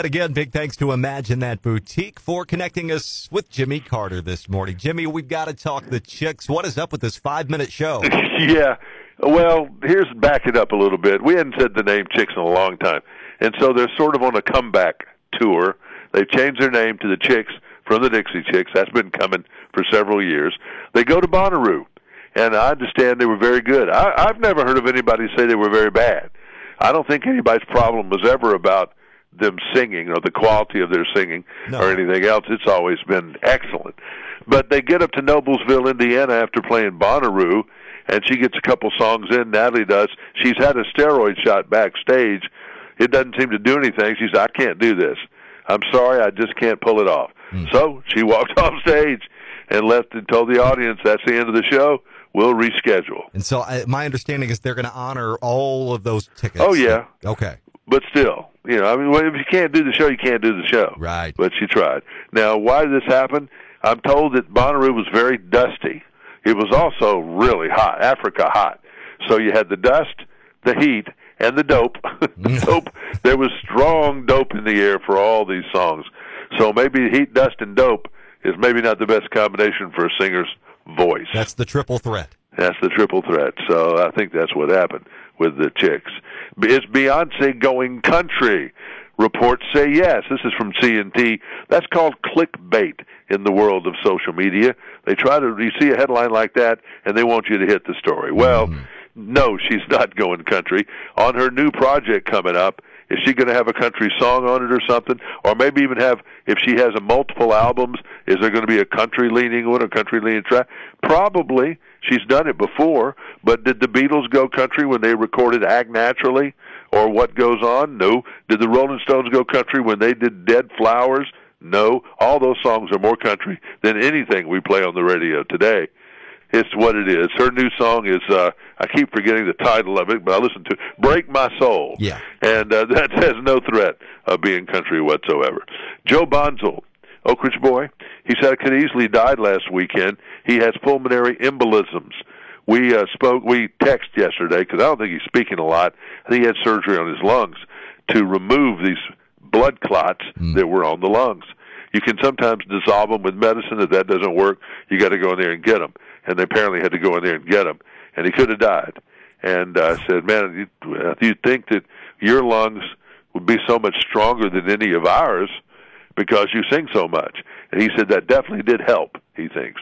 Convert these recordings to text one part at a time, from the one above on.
And again, big thanks to Imagine That Boutique for connecting us with Jimmy Carter this morning. Jimmy, we've got to talk the chicks. What is up with this five minute show? yeah. Well, here's back it up a little bit. We hadn't said the name Chicks in a long time. And so they're sort of on a comeback tour. They've changed their name to the Chicks from the Dixie Chicks. That's been coming for several years. They go to Bonnaroo, and I understand they were very good. I, I've never heard of anybody say they were very bad. I don't think anybody's problem was ever about them singing or the quality of their singing No. or anything else. It's always been excellent. But they get up to Noblesville, Indiana after playing Bonnaroo, and she gets a couple songs in. Natalie does. She's had a steroid shot backstage. It doesn't seem to do anything. She said, I can't do this. I'm sorry, I just can't pull it off. Hmm. So she walked off stage and left and told the audience that's the end of the show. We'll reschedule. And so my understanding is they're going to honor all of those tickets. Oh, yeah. Okay. But still, you know, I mean, if you can't do the show, you can't do the show. Right. But she tried. Now, why did this happen? I'm told that Bonnaroo was very dusty. It was also really hot, Africa hot. So you had the dust, the heat, and the dope. the mm. dope. There was strong dope in the air for all these songs. So maybe heat, dust, and dope is maybe not the best combination for a singer's voice. That's the triple threat. That's the triple threat. So I think that's what happened with the chicks. Is Beyonce going country? Reports say yes. This is from CMT. That's called clickbait in the world of social media. They try to, you see a headline like that, and they want you to hit the story. Well, mm-hmm. no, she's not going country. On her new project coming up, is she going to have a country song on it or something? Or maybe even have, if she has a multiple albums, is there going to be a country leaning one, a country leaning track? Probably. She's done it before, but did the Beatles go country when they recorded Act Naturally? Or What Goes On? No. Did the Rolling Stones go country when they did Dead Flowers? No. All those songs are more country than anything we play on the radio today. It's what it is. Her new song is uh I keep forgetting the title of it, but I listened to Break My Soul. Yeah. And uh, that has no threat of being country whatsoever. Joe Bonsall, Oak Ridge boy, he said could easily died last weekend. He has pulmonary embolisms. We uh, spoke, we text yesterday because I don't think he's speaking a lot. I think he had surgery on his lungs to remove these blood clots that were on the lungs. You can sometimes dissolve them with medicine. If that doesn't work, you got to go in there and get them. And they apparently had to go in there and get them. And he could have died. And uh, I said, man, you, uh, you think that your lungs would be so much stronger than any of ours because you sing so much? And he said that definitely did help. He thinks,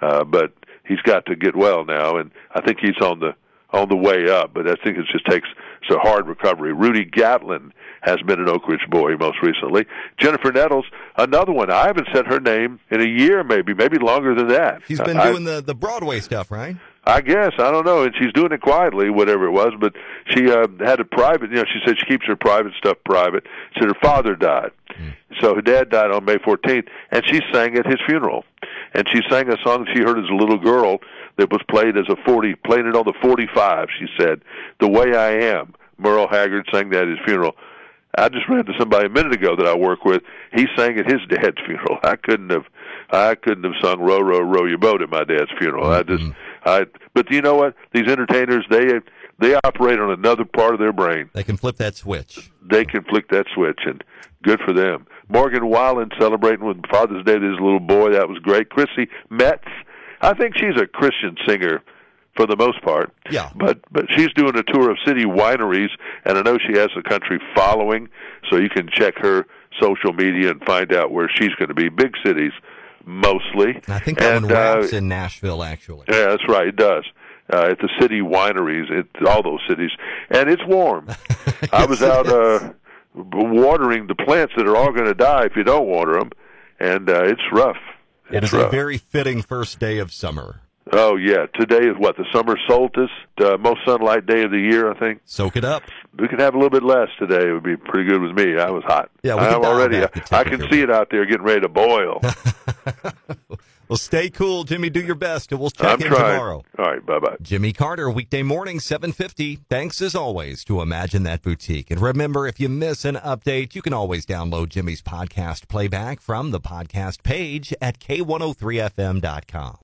uh, but he's got to get well now, and I think he's on the on the way up. But I think it just takes it's a hard recovery. Rudy Gatlin has been an Oak Ridge boy most recently. Jennifer Nettles, another one. I haven't said her name in a year, maybe, maybe longer than that. She's been I- doing the, the Broadway stuff, right? I guess I don't know, and she's doing it quietly, whatever it was. But she uh, had a private. You know, she said she keeps her private stuff private. Said her father died, so her dad died on May 14th, and she sang at his funeral. And she sang a song she heard as a little girl that was played as a 40, played it on the 45. She said, "The Way I Am." Merle Haggard sang that at his funeral. I just ran to somebody a minute ago that I work with. He sang at his dad's funeral. I couldn't have, I couldn't have sung "Row Row Row Your Boat" at my dad's funeral. I just, I. But you know what? These entertainers, they they operate on another part of their brain. They can flip that switch. They can flick that switch, and good for them. Morgan Wallen celebrating with Father's Day with his little boy. That was great. Chrissy Metz, I think she's a Christian singer for the most part. Yeah. But but she's doing a tour of city wineries, and I know she has a country following, so you can check her social media and find out where she's going to be. Big cities, mostly. I think that and, one wraps uh, in Nashville, actually. yeah, that's right. It does. Uh, at the city wineries, at all those cities, and it's warm. I was out uh, watering the plants that are all going to die if you don't water them, and uh, it's rough. It It's is a very fitting first day of summer. Oh yeah, today is what the summer solstice, uh, most sunlight day of the year. I think Soak it up. we could have a little bit less today. It would be pretty good with me. I was hot. Yeah, I'm already. I can see it out there getting ready to boil. Well, stay cool, Jimmy. Do your best, and we'll check I'm in trying. tomorrow. All right, bye bye. Jimmy Carter, weekday morning, 750. Thanks as always to Imagine That Boutique. And remember, if you miss an update, you can always download Jimmy's podcast playback from the podcast page at k103fm.com.